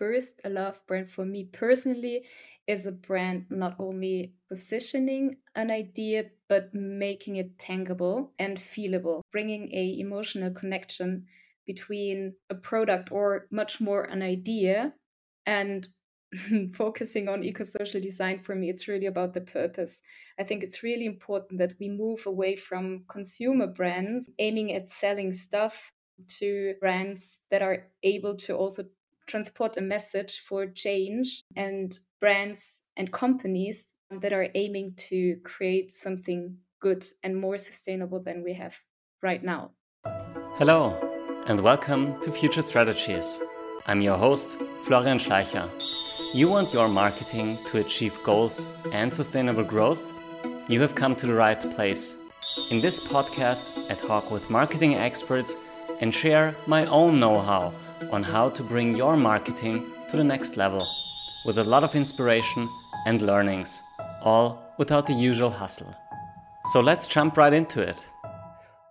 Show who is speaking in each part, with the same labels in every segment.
Speaker 1: first, a love brand for me personally is a brand not only positioning an idea, but making it tangible and feelable, bringing a emotional connection between a product or much more an idea and focusing on eco-social design for me it's really about the purpose. I think it's really important that we move away from consumer brands aiming at selling stuff to brands that are able to also transport a message for change and brands and companies that are aiming to create something good and more sustainable than we have right now.
Speaker 2: Hello, and welcome to Future Strategies. I'm your host, Florian Schleicher. You want your marketing to achieve goals and sustainable growth? You have come to the right place. In this podcast, I talk with marketing experts and share my own know how on how to bring your marketing to the next level with a lot of inspiration and learnings, all without the usual hustle. So let's jump right into it.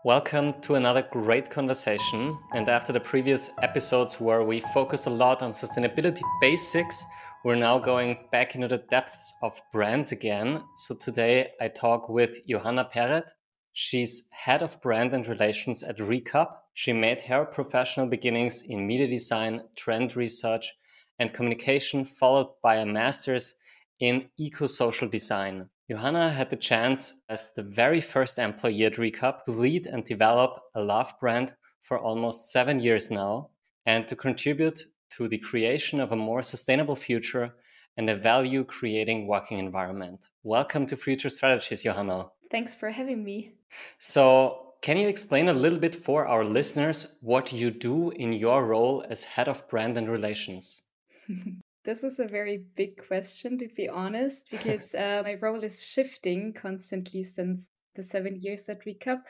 Speaker 2: Welcome to another great conversation. And after the previous episodes where we focused a lot on sustainability basics, we're now going back into the depths of brands again. So today I talk with Johanna Perret. She's head of brand and relations at Recup, she made her professional beginnings in media design, trend research, and communication, followed by a master's in eco social design. Johanna had the chance, as the very first employee at Recup, to lead and develop a love brand for almost seven years now and to contribute to the creation of a more sustainable future and a value creating working environment. Welcome to Future Strategies, Johanna.
Speaker 1: Thanks for having me.
Speaker 2: So, can you explain a little bit for our listeners what you do in your role as head of brand and relations?
Speaker 1: this is a very big question, to be honest, because uh, my role is shifting constantly since the seven years at Recup.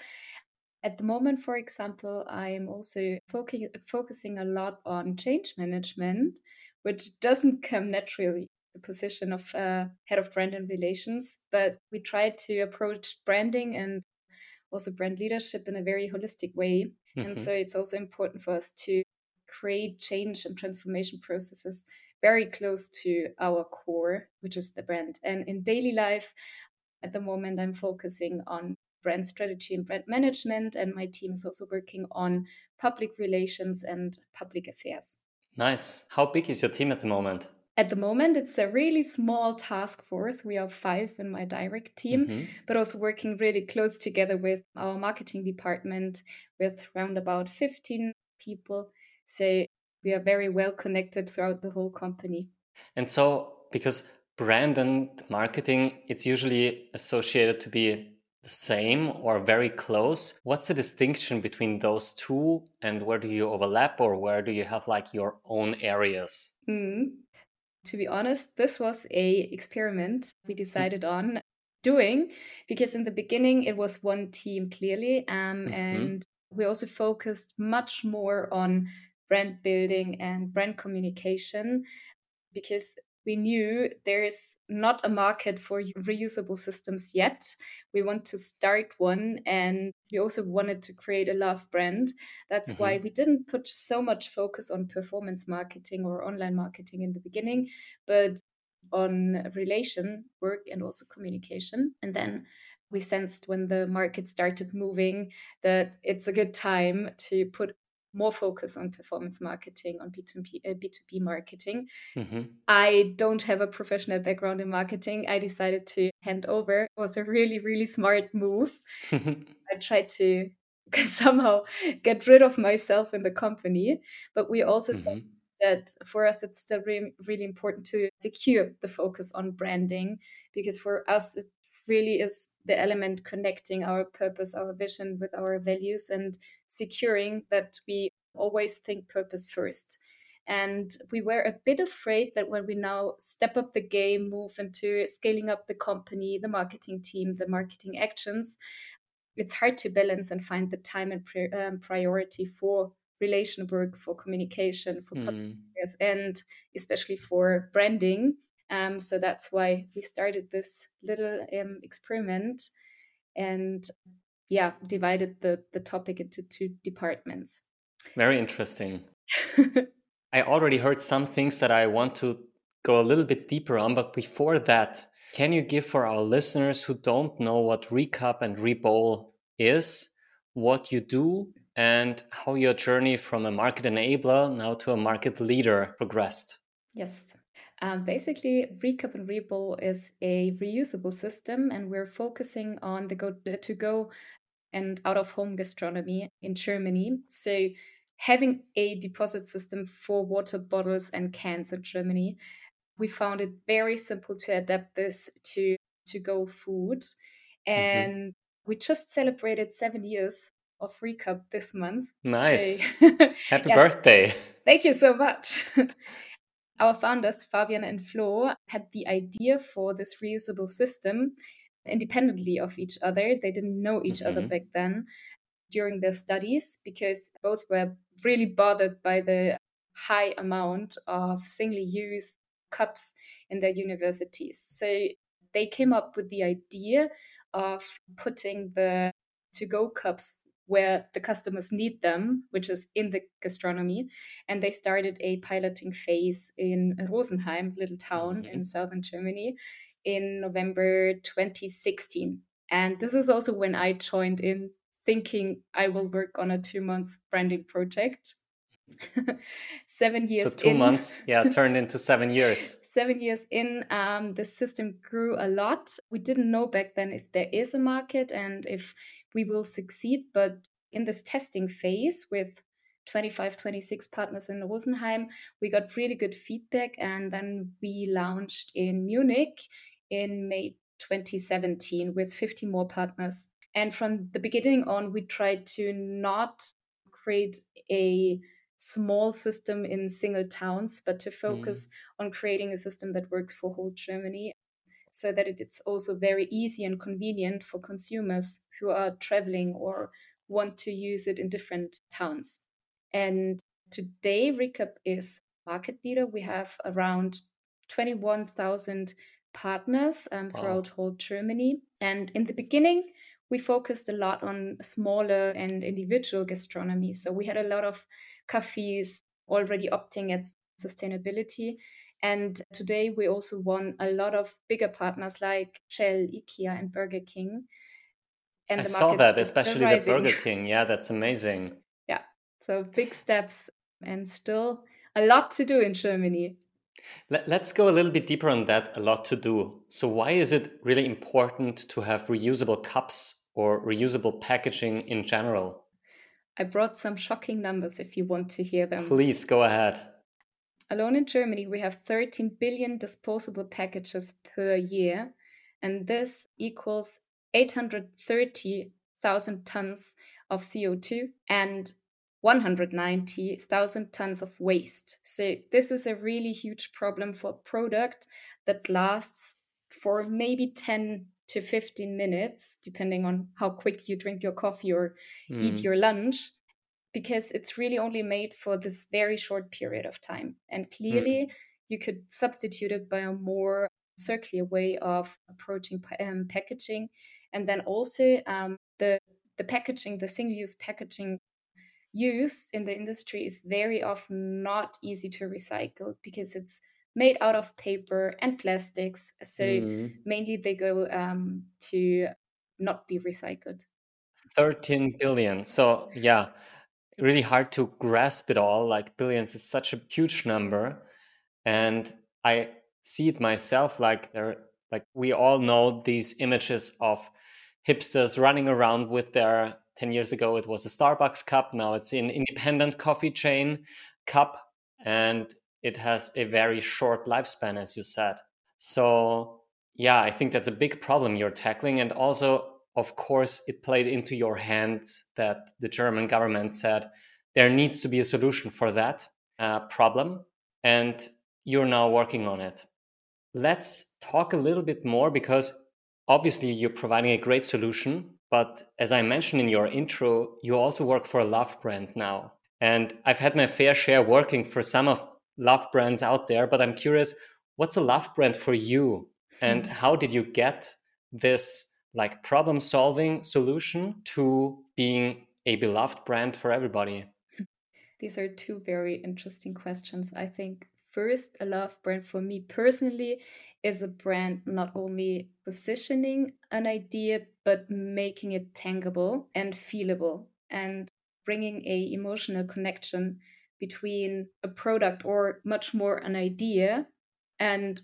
Speaker 1: At the moment, for example, I am also focusing a lot on change management, which doesn't come naturally the position of uh, head of brand and relations, but we try to approach branding and also brand leadership in a very holistic way. Mm-hmm. And so it's also important for us to create change and transformation processes very close to our core, which is the brand. And in daily life, at the moment, I'm focusing on brand strategy and brand management, and my team is also working on public relations and public affairs.
Speaker 2: Nice. How big is your team at the moment?
Speaker 1: At the moment, it's a really small task force. We are five in my direct team, mm-hmm. but also working really close together with our marketing department with around about 15 people. So we are very well connected throughout the whole company.
Speaker 2: And so, because brand and marketing, it's usually associated to be the same or very close. What's the distinction between those two, and where do you overlap, or where do you have like your own areas?
Speaker 1: Mm to be honest, this was a experiment we decided on doing because in the beginning it was one team clearly um, mm-hmm. and we also focused much more on brand building and brand communication because we knew there's not a market for reusable systems yet. We want to start one, and we also wanted to create a love brand. That's mm-hmm. why we didn't put so much focus on performance marketing or online marketing in the beginning, but on relation work and also communication. And then we sensed when the market started moving that it's a good time to put more focus on performance marketing, on B2B, uh, B2B marketing. Mm-hmm. I don't have a professional background in marketing. I decided to hand over. It was a really, really smart move. I tried to somehow get rid of myself in the company, but we also mm-hmm. said that for us it's still really, really important to secure the focus on branding because for us it really is the element connecting our purpose, our vision with our values and securing that we always think purpose first. And we were a bit afraid that when we now step up the game, move into scaling up the company, the marketing team, the marketing actions, it's hard to balance and find the time and pri- um, priority for relation work, for communication, for mm. and especially for branding. Um, so that's why we started this little um, experiment and yeah, divided the, the topic into two departments.
Speaker 2: Very interesting. I already heard some things that I want to go a little bit deeper on, but before that, can you give for our listeners who don't know what Recup and Rebowl is, what you do, and how your journey from a market enabler now to a market leader progressed?
Speaker 1: Yes. Um, basically, Recup and Rebowl is a reusable system, and we're focusing on the go to go and out of home gastronomy in Germany. So, having a deposit system for water bottles and cans in Germany we found it very simple to adapt this to to go food mm-hmm. and mm-hmm. we just celebrated seven years of Recup this month
Speaker 2: nice so, happy yes, birthday
Speaker 1: thank you so much our founders fabian and flo had the idea for this reusable system independently of each other they didn't know each mm-hmm. other back then during their studies because both were really bothered by the high amount of single use cups in their universities. So they came up with the idea of putting the to go cups where the customers need them, which is in the gastronomy. And they started a piloting phase in Rosenheim, little town mm-hmm. in southern Germany, in November 2016. And this is also when I joined in, thinking I will work on a two month branding project. seven years.
Speaker 2: So two
Speaker 1: in,
Speaker 2: months, yeah, turned into seven years.
Speaker 1: seven years in, um, the system grew a lot. We didn't know back then if there is a market and if we will succeed. But in this testing phase with 25, 26 partners in Rosenheim, we got really good feedback. And then we launched in Munich in May 2017 with 50 more partners. And from the beginning on, we tried to not create a small system in single towns, but to focus mm. on creating a system that works for whole Germany so that it's also very easy and convenient for consumers who are traveling or want to use it in different towns. And today, Recup is market leader. We have around 21,000 partners um, throughout wow. whole Germany. And in the beginning, we focused a lot on smaller and individual gastronomy. So we had a lot of cafes already opting at sustainability. And today we also won a lot of bigger partners like Shell, IKEA, and Burger King.
Speaker 2: And I saw that, especially the Burger King. Yeah, that's amazing.
Speaker 1: Yeah, so big steps and still a lot to do in Germany.
Speaker 2: Let's go a little bit deeper on that. A lot to do. So, why is it really important to have reusable cups or reusable packaging in general?
Speaker 1: I brought some shocking numbers if you want to hear them.
Speaker 2: Please go ahead.
Speaker 1: Alone in Germany, we have 13 billion disposable packages per year, and this equals 830,000 tons of CO2 and 190,000 tons of waste. So, this is a really huge problem for a product that lasts for maybe 10 to 15 minutes, depending on how quick you drink your coffee or mm. eat your lunch, because it's really only made for this very short period of time. And clearly, mm. you could substitute it by a more circular way of approaching um, packaging. And then also, um, the, the packaging, the single use packaging used in the industry is very often not easy to recycle because it's made out of paper and plastics. So mm. mainly they go um, to not be recycled.
Speaker 2: 13 billion. So, yeah, really hard to grasp it all. Like billions is such a huge number. And I see it myself like there like we all know these images of hipsters running around with their 10 years ago it was a Starbucks cup, now it's an independent coffee chain cup and it has a very short lifespan, as you said. So, yeah, I think that's a big problem you're tackling. And also, of course, it played into your hand that the German government said there needs to be a solution for that uh, problem. And you're now working on it. Let's talk a little bit more because obviously you're providing a great solution. But as I mentioned in your intro, you also work for a love brand now. And I've had my fair share working for some of love brands out there, but I'm curious, what's a love brand for you? And mm-hmm. how did you get this like problem solving solution to being a beloved brand for everybody?
Speaker 1: These are two very interesting questions. I think first, a love brand for me personally is a brand not only positioning an idea, but making it tangible and feelable and bringing a emotional connection between a product or much more an idea and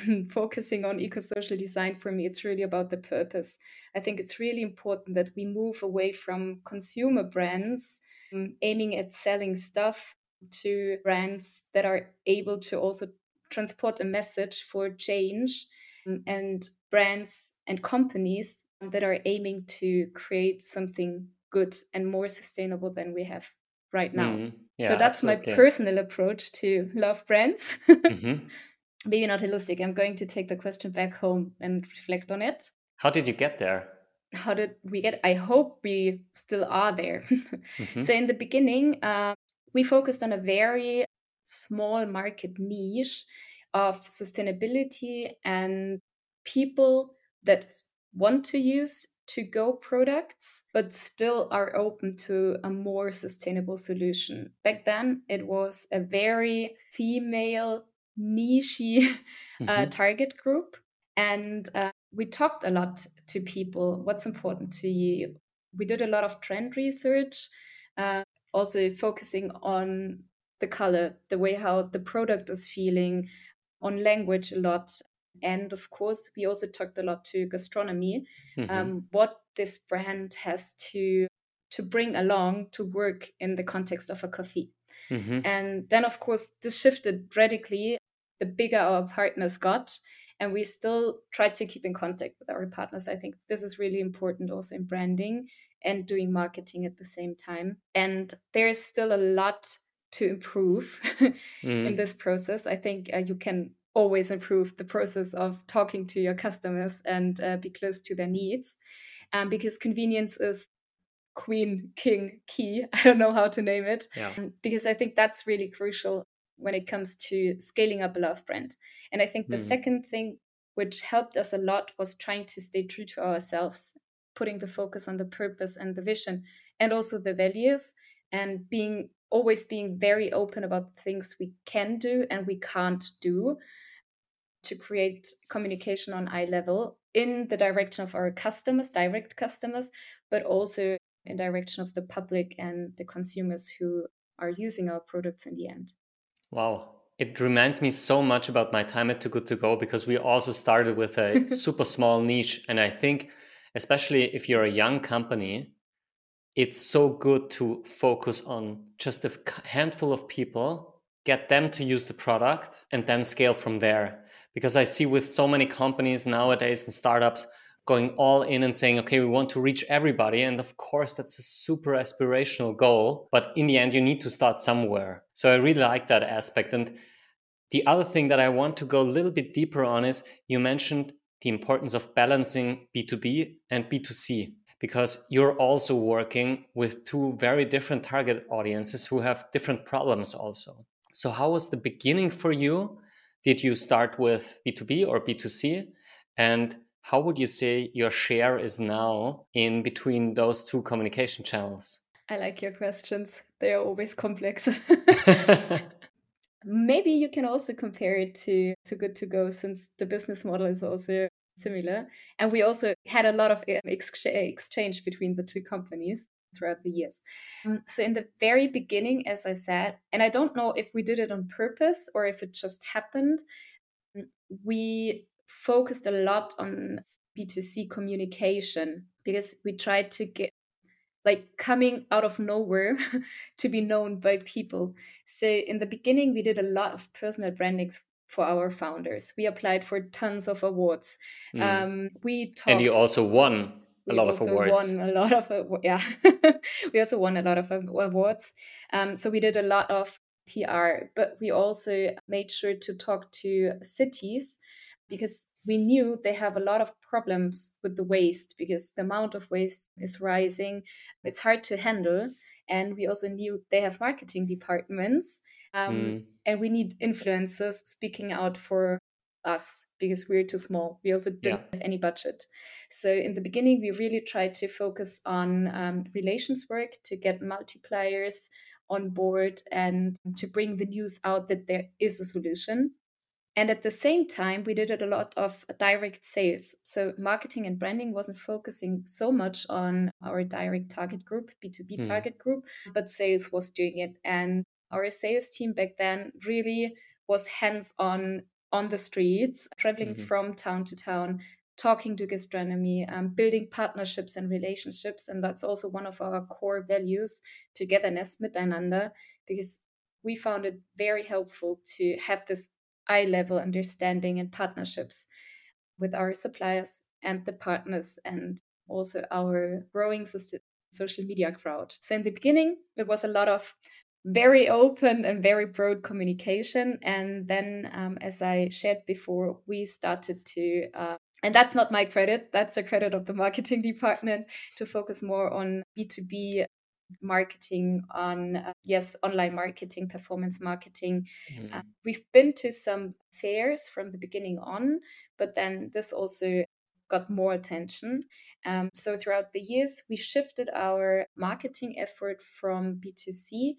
Speaker 1: focusing on eco-social design for me it's really about the purpose i think it's really important that we move away from consumer brands um, aiming at selling stuff to brands that are able to also transport a message for change um, and brands and companies that are aiming to create something good and more sustainable than we have right now. Mm, yeah, so that's absolutely. my personal approach to love brands. mm-hmm. Maybe not holistic. I'm going to take the question back home and reflect on it.
Speaker 2: How did you get there?
Speaker 1: How did we get? I hope we still are there. mm-hmm. So in the beginning, uh, we focused on a very small market niche of sustainability and people that want to use to go products, but still are open to a more sustainable solution. Back then, it was a very female, niche uh, mm-hmm. target group. And uh, we talked a lot to people what's important to you. We did a lot of trend research, uh, also focusing on the color, the way how the product is feeling, on language a lot, and of course, we also talked a lot to gastronomy, mm-hmm. um, what this brand has to to bring along to work in the context of a coffee. Mm-hmm. And then, of course, this shifted radically the bigger our partners got. And we still try to keep in contact with our partners. I think this is really important also in branding and doing marketing at the same time. And there's still a lot to improve mm. in this process. I think uh, you can always improve the process of talking to your customers and uh, be close to their needs um, because convenience is queen king key i don't know how to name it yeah. um, because i think that's really crucial when it comes to scaling up a love brand and i think the mm. second thing which helped us a lot was trying to stay true to ourselves putting the focus on the purpose and the vision and also the values and being always being very open about things we can do and we can't do to create communication on eye level in the direction of our customers, direct customers, but also in direction of the public and the consumers who are using our products in the end.
Speaker 2: Wow. It reminds me so much about my time at Too Good To Go because we also started with a super small niche. And I think, especially if you're a young company, it's so good to focus on just a handful of people, get them to use the product, and then scale from there because I see with so many companies nowadays and startups going all in and saying, okay, we want to reach everybody. And of course, that's a super aspirational goal. But in the end, you need to start somewhere. So I really like that aspect. And the other thing that I want to go a little bit deeper on is you mentioned the importance of balancing B2B and B2C because you're also working with two very different target audiences who have different problems also. So, how was the beginning for you? Did you start with B2B or B2C? And how would you say your share is now in between those two communication channels?
Speaker 1: I like your questions. They are always complex. Maybe you can also compare it to Too Good To Go since the business model is also similar. And we also had a lot of um, exchange between the two companies throughout the years. Um, so, in the very beginning, as I said, and I don't know if we did it on purpose or if it just happened, we focused a lot on B2C communication because we tried to get like coming out of nowhere to be known by people. So in the beginning, we did a lot of personal brandings for our founders. We applied for tons of awards. Mm. Um, we talked,
Speaker 2: and you also won a lot of awards.
Speaker 1: Won a lot of yeah. we also won a lot of awards. Um, so we did a lot of PR, but we also made sure to talk to cities because we knew they have a lot of problems with the waste because the amount of waste is rising. It's hard to handle. And we also knew they have marketing departments. Um, mm. And we need influencers speaking out for us because we're too small. We also didn't yeah. have any budget. So in the beginning, we really tried to focus on um, relations work to get multipliers on board and to bring the news out that there is a solution. And at the same time, we did a lot of direct sales. So marketing and branding wasn't focusing so much on our direct target group, B2B mm. target group, but sales was doing it. And our sales team back then really was hands on on the streets, traveling mm-hmm. from town to town, talking to gastronomy, um, building partnerships and relationships. And that's also one of our core values, togetherness, miteinander, because we found it very helpful to have this eye level understanding and partnerships with our suppliers and the partners and also our growing social media crowd. So in the beginning, it was a lot of very open and very broad communication. And then, um, as I shared before, we started to, uh, and that's not my credit, that's the credit of the marketing department to focus more on B2B marketing on uh, yes online marketing performance marketing. Mm. uh, we've been to some fairs from the beginning on but then this also got more attention. Um, so throughout the years we shifted our marketing effort from b2c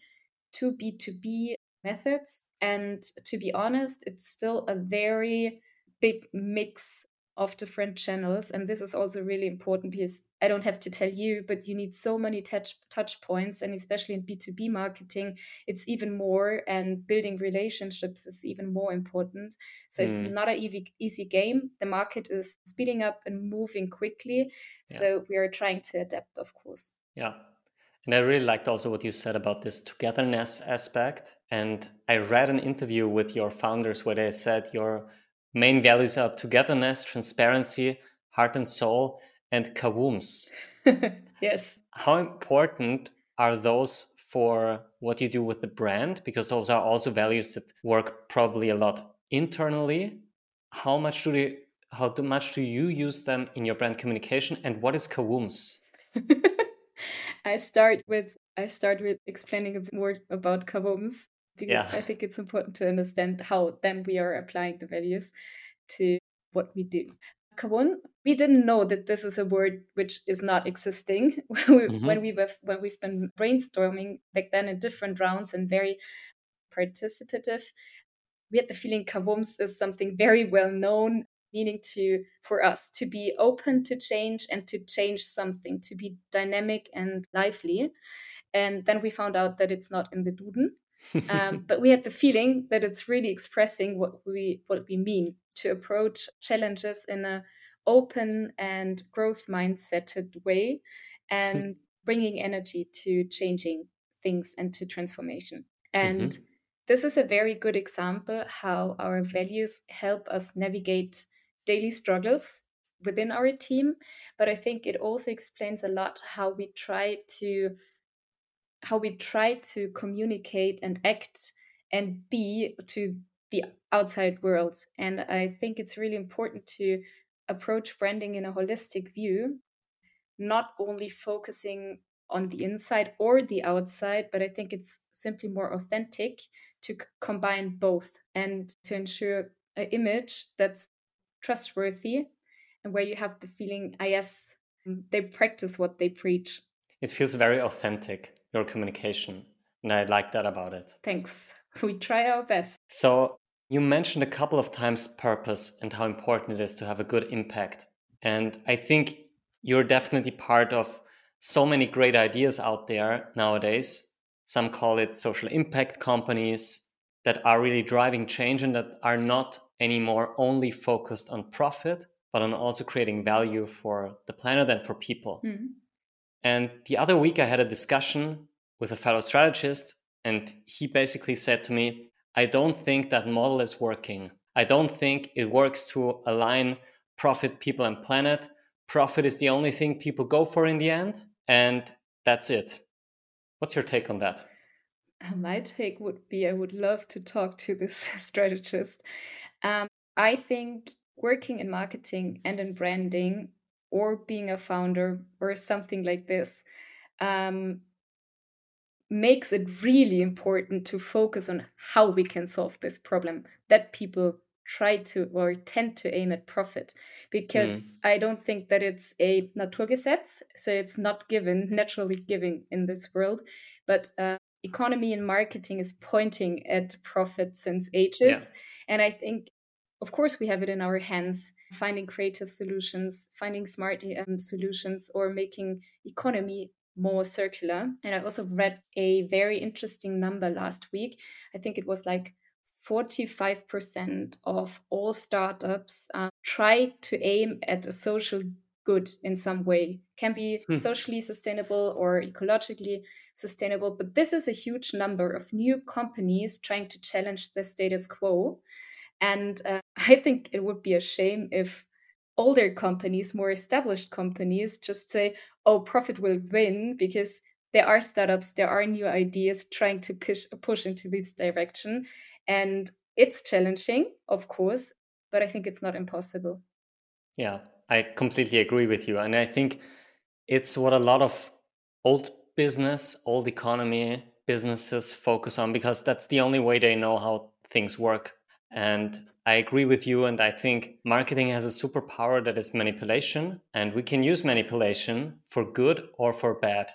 Speaker 1: to b2b methods. And to be honest it's still a very big mix of different channels and this is also really important because i don't have to tell you but you need so many touch touch points and especially in b2b marketing it's even more and building relationships is even more important so mm. it's not an easy, easy game the market is speeding up and moving quickly yeah. so we are trying to adapt of course
Speaker 2: yeah and I really liked also what you said about this togetherness aspect. And I read an interview with your founders where they said your Main values are togetherness, transparency, heart and soul, and kawooms.
Speaker 1: yes.
Speaker 2: How important are those for what you do with the brand? Because those are also values that work probably a lot internally. How much do you how much do you use them in your brand communication and what is kawooms?
Speaker 1: I start with I start with explaining a bit more about kawooms because yeah. I think it's important to understand how then we are applying the values to what we do. Kawoom, we didn't know that this is a word which is not existing mm-hmm. when we were when we've been brainstorming back then in different rounds and very participative. We had the feeling kawooms is something very well known, meaning to for us to be open to change and to change something, to be dynamic and lively. And then we found out that it's not in the Duden um, but we had the feeling that it's really expressing what we what we mean to approach challenges in a open and growth mindseted way and bringing energy to changing things and to transformation and mm-hmm. this is a very good example how our values help us navigate daily struggles within our team but i think it also explains a lot how we try to how we try to communicate and act and be to the outside world. And I think it's really important to approach branding in a holistic view, not only focusing on the inside or the outside, but I think it's simply more authentic to combine both and to ensure an image that's trustworthy and where you have the feeling, ah, yes, they practice what they preach.
Speaker 2: It feels very authentic your communication. And I like that about it.
Speaker 1: Thanks. We try our best.
Speaker 2: So, you mentioned a couple of times purpose and how important it is to have a good impact. And I think you're definitely part of so many great ideas out there nowadays. Some call it social impact companies that are really driving change and that are not anymore only focused on profit, but on also creating value for the planet and for people. Mm-hmm. And the other week, I had a discussion with a fellow strategist, and he basically said to me, I don't think that model is working. I don't think it works to align profit, people, and planet. Profit is the only thing people go for in the end, and that's it. What's your take on that?
Speaker 1: My take would be I would love to talk to this strategist. Um, I think working in marketing and in branding or being a founder or something like this um, makes it really important to focus on how we can solve this problem that people try to or tend to aim at profit because mm. i don't think that it's a naturgesetz so it's not given naturally given in this world but uh, economy and marketing is pointing at profit since ages. Yeah. And I think, of course, we have it in our hands finding creative solutions, finding smart um, solutions, or making economy more circular. And I also read a very interesting number last week. I think it was like 45% of all startups uh, try to aim at a social good in some way can be hmm. socially sustainable or ecologically sustainable but this is a huge number of new companies trying to challenge the status quo and uh, i think it would be a shame if older companies more established companies just say oh profit will win because there are startups there are new ideas trying to push push into this direction and it's challenging of course but i think it's not impossible
Speaker 2: yeah I completely agree with you. And I think it's what a lot of old business, old economy businesses focus on because that's the only way they know how things work. And I agree with you. And I think marketing has a superpower that is manipulation. And we can use manipulation for good or for bad.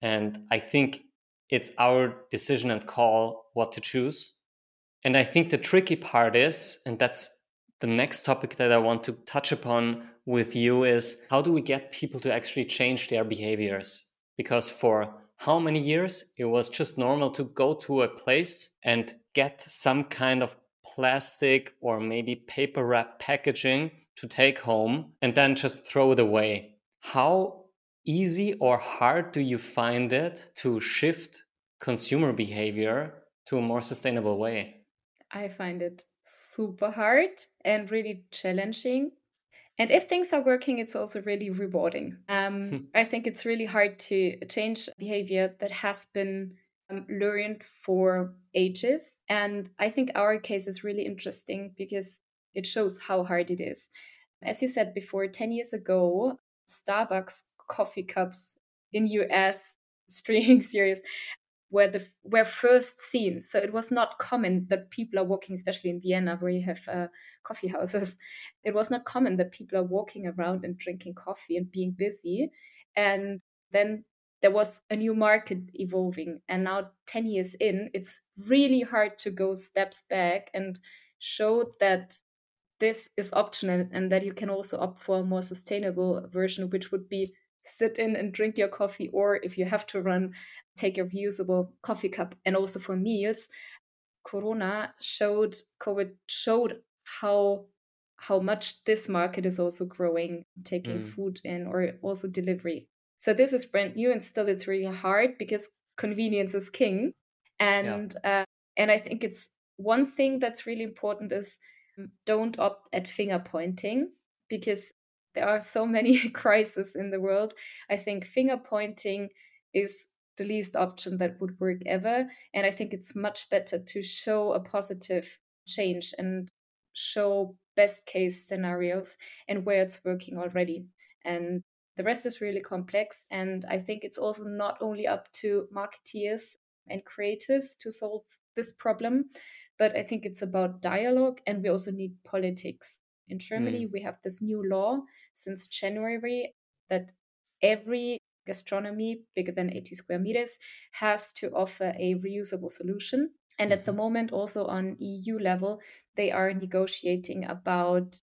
Speaker 2: And I think it's our decision and call what to choose. And I think the tricky part is, and that's the next topic that I want to touch upon with you is how do we get people to actually change their behaviors? Because for how many years it was just normal to go to a place and get some kind of plastic or maybe paper wrap packaging to take home and then just throw it away. How easy or hard do you find it to shift consumer behavior to a more sustainable way?
Speaker 1: I find it super hard and really challenging. And if things are working, it's also really rewarding. Um. I think it's really hard to change behavior that has been learned for ages. And I think our case is really interesting because it shows how hard it is. As you said before, 10 years ago, Starbucks coffee cups in US streaming series were the were first seen. So it was not common that people are walking, especially in Vienna, where you have uh, coffee houses. It was not common that people are walking around and drinking coffee and being busy. And then there was a new market evolving, and now ten years in, it's really hard to go steps back and show that this is optional and that you can also opt for a more sustainable version, which would be sit in and drink your coffee, or if you have to run, take your reusable coffee cup. And also for meals, Corona showed, COVID showed how how much this market is also growing, taking mm. food in or also delivery. So this is brand new, and still it's really hard because convenience is king. And yeah. uh, and I think it's one thing that's really important is mm, don't opt at finger pointing because there are so many crises in the world. I think finger pointing is the least option that would work ever. And I think it's much better to show a positive change and show best case scenarios and where it's working already. And the rest is really complex. And I think it's also not only up to marketeers and creatives to solve this problem, but I think it's about dialogue and we also need politics. In Germany, mm. we have this new law since January that every gastronomy bigger than 80 square meters has to offer a reusable solution. And at the mm-hmm. moment, also on EU level, they are negotiating about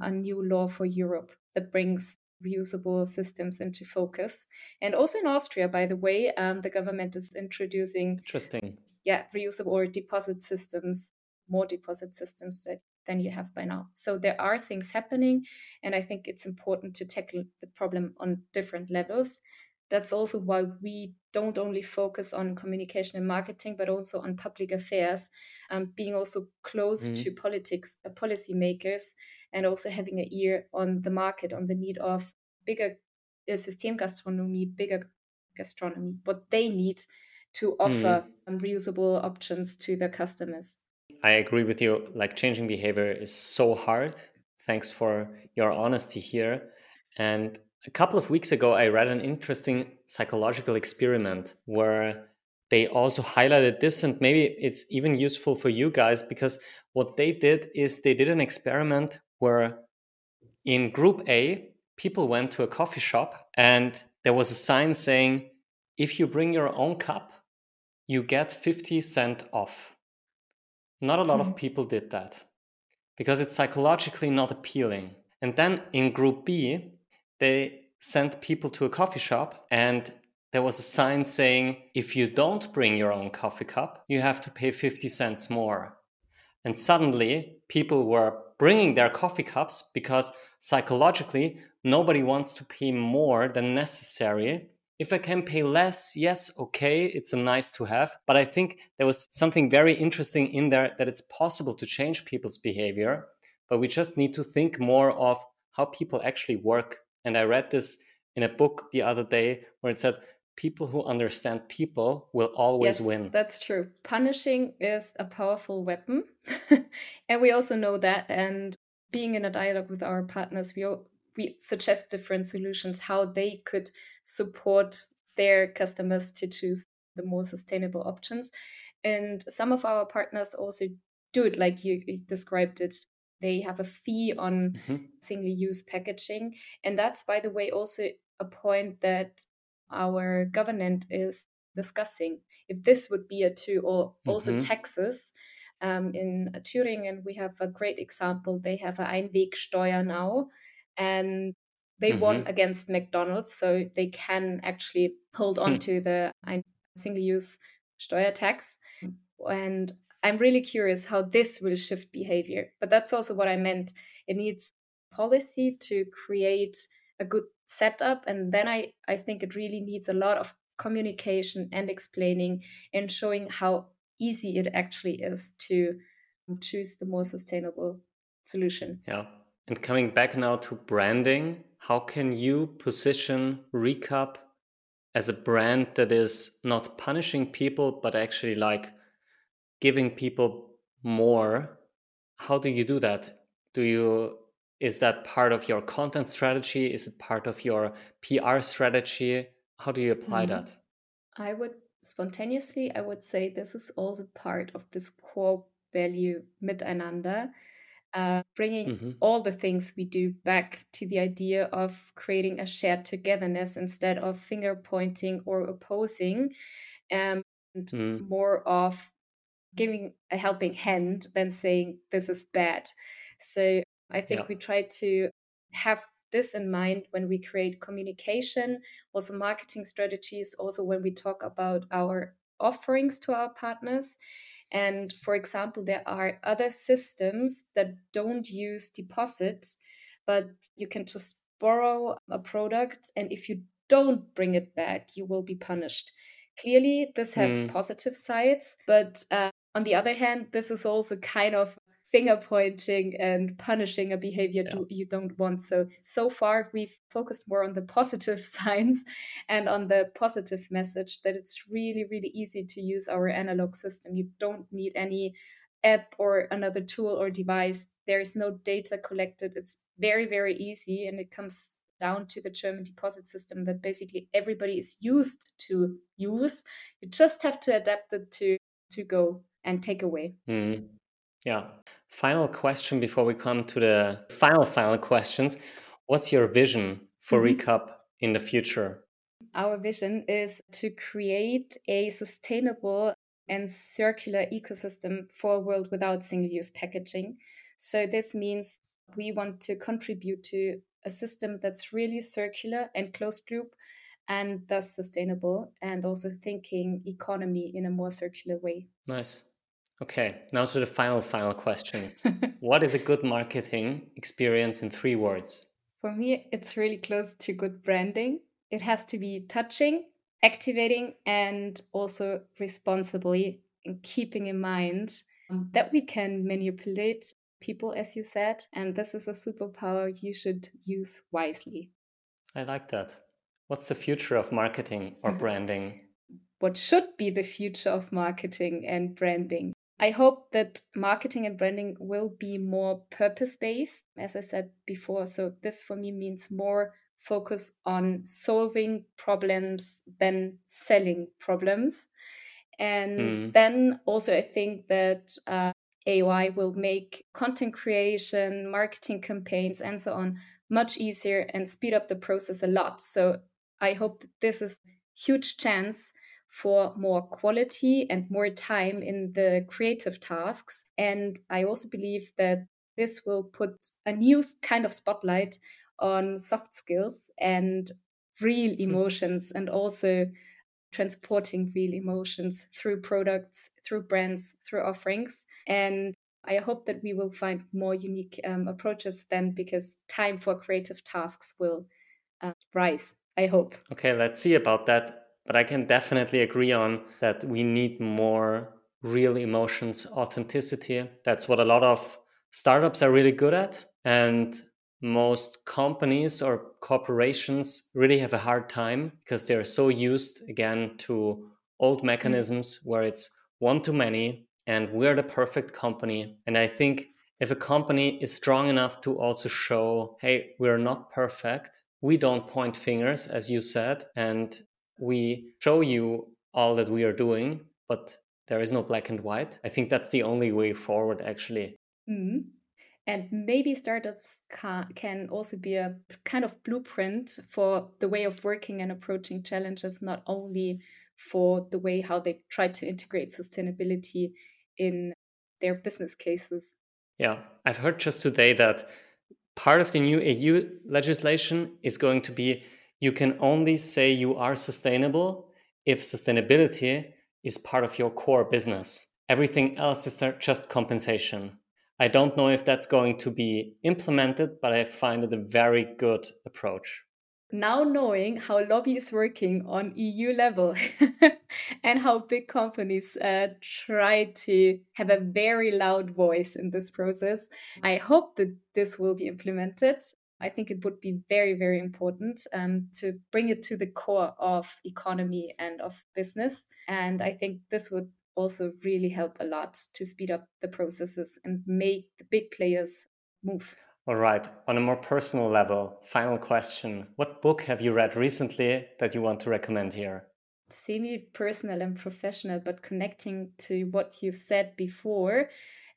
Speaker 1: a new law for Europe that brings reusable systems into focus. And also in Austria, by the way, um, the government is introducing
Speaker 2: interesting,
Speaker 1: yeah, reusable or deposit systems, more deposit systems that than you have by now. So there are things happening, and I think it's important to tackle the problem on different levels. That's also why we don't only focus on communication and marketing, but also on public affairs, um, being also close mm-hmm. to politics, uh, policymakers, and also having an ear on the market, on the need of bigger uh, system gastronomy, bigger gastronomy, what they need to offer mm-hmm. um, reusable options to their customers.
Speaker 2: I agree with you. Like changing behavior is so hard. Thanks for your honesty here. And a couple of weeks ago, I read an interesting psychological experiment where they also highlighted this, and maybe it's even useful for you guys because what they did is they did an experiment where in group A, people went to a coffee shop and there was a sign saying, if you bring your own cup, you get 50 cent off. Not a lot mm. of people did that because it's psychologically not appealing. And then in group B, they sent people to a coffee shop and there was a sign saying if you don't bring your own coffee cup, you have to pay 50 cents more. And suddenly, people were bringing their coffee cups because psychologically, nobody wants to pay more than necessary. If I can pay less, yes, okay, it's a nice to have. But I think there was something very interesting in there that it's possible to change people's behavior, but we just need to think more of how people actually work. And I read this in a book the other day where it said people who understand people will always
Speaker 1: yes,
Speaker 2: win.
Speaker 1: That's true. Punishing is a powerful weapon. and we also know that. And being in a dialogue with our partners, we, we suggest different solutions how they could support their customers to choose the more sustainable options. And some of our partners also do it like you described it. They have a fee on mm-hmm. single use packaging. And that's, by the way, also a point that our government is discussing if this would be a tool or also mm-hmm. taxes um, in Thüringen we have a great example they have an Einwegsteuer now and they mm-hmm. won against McDonald's so they can actually hold on hmm. to the single-use Steuer tax and I'm really curious how this will shift behavior but that's also what I meant. It needs policy to create a good setup and then i i think it really needs a lot of communication and explaining and showing how easy it actually is to um, choose the more sustainable solution.
Speaker 2: Yeah. And coming back now to branding how can you position Recup as a brand that is not punishing people but actually like giving people more how do you do that do you is that part of your content strategy? Is it part of your PR strategy? How do you apply mm-hmm. that?
Speaker 1: I would spontaneously, I would say this is also part of this core value miteinander, uh, bringing mm-hmm. all the things we do back to the idea of creating a shared togetherness instead of finger pointing or opposing, um, and mm. more of giving a helping hand than saying this is bad. So I think yeah. we try to have this in mind when we create communication, also marketing strategies, also when we talk about our offerings to our partners. And for example, there are other systems that don't use deposits, but you can just borrow a product, and if you don't bring it back, you will be punished. Clearly, this has mm. positive sides, but uh, on the other hand, this is also kind of finger pointing and punishing a behavior yeah. you don't want. So, so far, we've focused more on the positive signs and on the positive message that it's really, really easy to use our analog system. You don't need any app or another tool or device. There is no data collected. It's very, very easy. And it comes down to the German deposit system that basically everybody is used to use. You just have to adapt it to to go and take away.
Speaker 2: Mm. Yeah. Final question before we come to the final, final questions. What's your vision for mm-hmm. Recup in the future?
Speaker 1: Our vision is to create a sustainable and circular ecosystem for a world without single use packaging. So, this means we want to contribute to a system that's really circular and closed loop and thus sustainable, and also thinking economy in a more circular way.
Speaker 2: Nice. Okay, now to the final, final questions. what is a good marketing experience in three words?
Speaker 1: For me, it's really close to good branding. It has to be touching, activating, and also responsibly, and keeping in mind that we can manipulate people, as you said, and this is a superpower you should use wisely.
Speaker 2: I like that. What's the future of marketing or branding?
Speaker 1: what should be the future of marketing and branding? I hope that marketing and branding will be more purpose based, as I said before. So, this for me means more focus on solving problems than selling problems. And mm. then also, I think that uh, AI will make content creation, marketing campaigns, and so on much easier and speed up the process a lot. So, I hope that this is huge chance for more quality and more time in the creative tasks. And I also believe that this will put a new kind of spotlight on soft skills and real hmm. emotions and also transporting real emotions through products, through brands, through offerings. And I hope that we will find more unique um, approaches then because time for creative tasks will uh, rise. I hope.
Speaker 2: Okay, let's see about that. But I can definitely agree on that we need more real emotions, authenticity. That's what a lot of startups are really good at. And most companies or corporations really have a hard time because they're so used again to old mechanisms where it's one to many and we're the perfect company and i think if a company is strong enough to also show hey we're not perfect we don't point fingers as you said and we show you all that we are doing but there is no black and white i think that's the only way forward actually
Speaker 1: mm-hmm. And maybe startups can also be a kind of blueprint for the way of working and approaching challenges, not only for the way how they try to integrate sustainability in their business cases.
Speaker 2: Yeah, I've heard just today that part of the new EU legislation is going to be you can only say you are sustainable if sustainability is part of your core business. Everything else is just compensation. I don't know if that's going to be implemented, but I find it a very good approach.
Speaker 1: Now, knowing how lobby is working on EU level and how big companies uh, try to have a very loud voice in this process, I hope that this will be implemented. I think it would be very, very important um, to bring it to the core of economy and of business. And I think this would also really help a lot to speed up the processes and make the big players move.
Speaker 2: All right. On a more personal level, final question. What book have you read recently that you want to recommend here?
Speaker 1: Semi personal and professional, but connecting to what you've said before,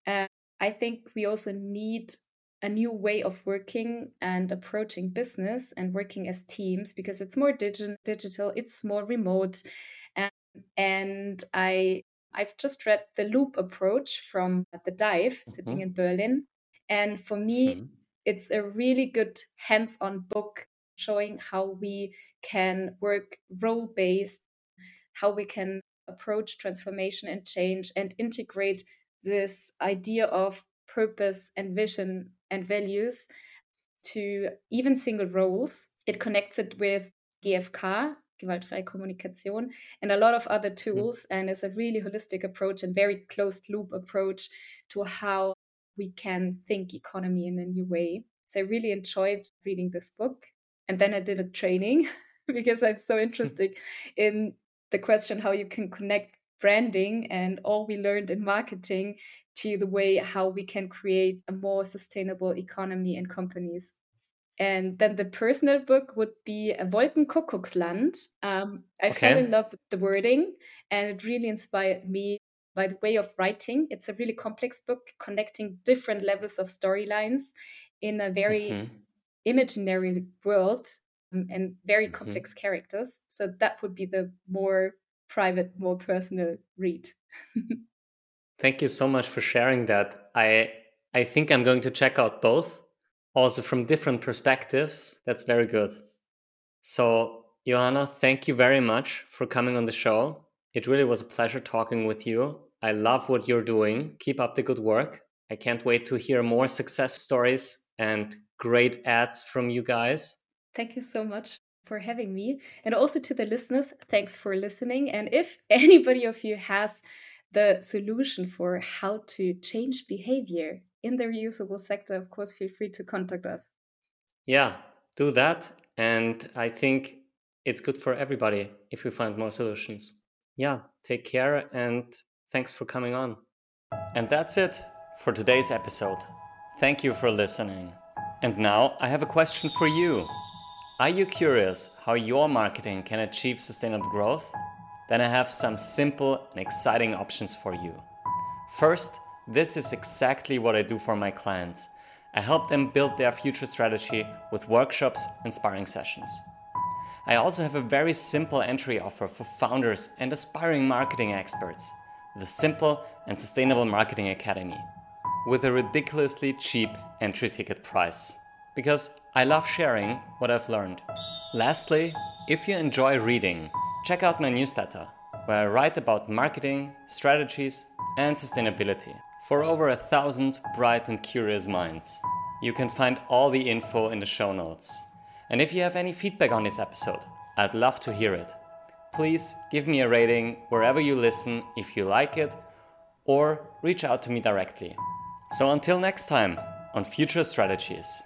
Speaker 1: uh, I think we also need a new way of working and approaching business and working as teams because it's more digi- digital, it's more remote. Um, and I I've just read The Loop Approach from The Dive, mm-hmm. sitting in Berlin. And for me, mm-hmm. it's a really good hands on book showing how we can work role based, how we can approach transformation and change and integrate this idea of purpose and vision and values to even single roles. It connects it with GFK, gewaltfreie Kommunikation, and a lot of other mm. tools. And it's a really holistic approach and very closed loop approach to how we can think economy in a new way. So I really enjoyed reading this book. And then I did a training because I'm so interested in the question how you can connect branding and all we learned in marketing to the way how we can create a more sustainable economy in companies. And then the personal book would be Wolkenkuckucksland. Um, I okay. fell in love with the wording and it really inspired me by the way of writing. It's a really complex book connecting different levels of storylines in a very mm-hmm. imaginary world um, and very mm-hmm. complex characters. So that would be the more private, more personal read.
Speaker 2: Thank you so much for sharing that. I I think I'm going to check out both also from different perspectives. That's very good. So, Johanna, thank you very much for coming on the show. It really was a pleasure talking with you. I love what you're doing. Keep up the good work. I can't wait to hear more success stories and great ads from you guys.
Speaker 1: Thank you so much for having me. And also to the listeners, thanks for listening. And if anybody of you has the solution for how to change behavior in the reusable sector, of course, feel free to contact us.
Speaker 2: Yeah, do that. And I think it's good for everybody if we find more solutions. Yeah, take care and thanks for coming on. And that's it for today's episode. Thank you for listening. And now I have a question for you. Are you curious how your marketing can achieve sustainable growth? Then I have some simple and exciting options for you. First, this is exactly what I do for my clients. I help them build their future strategy with workshops and sparring sessions. I also have a very simple entry offer for founders and aspiring marketing experts the Simple and Sustainable Marketing Academy with a ridiculously cheap entry ticket price. Because I love sharing what I've learned. Lastly, if you enjoy reading, check out my newsletter, where I write about marketing, strategies, and sustainability for over a thousand bright and curious minds. You can find all the info in the show notes. And if you have any feedback on this episode, I'd love to hear it. Please give me a rating wherever you listen if you like it, or reach out to me directly. So until next time on Future Strategies.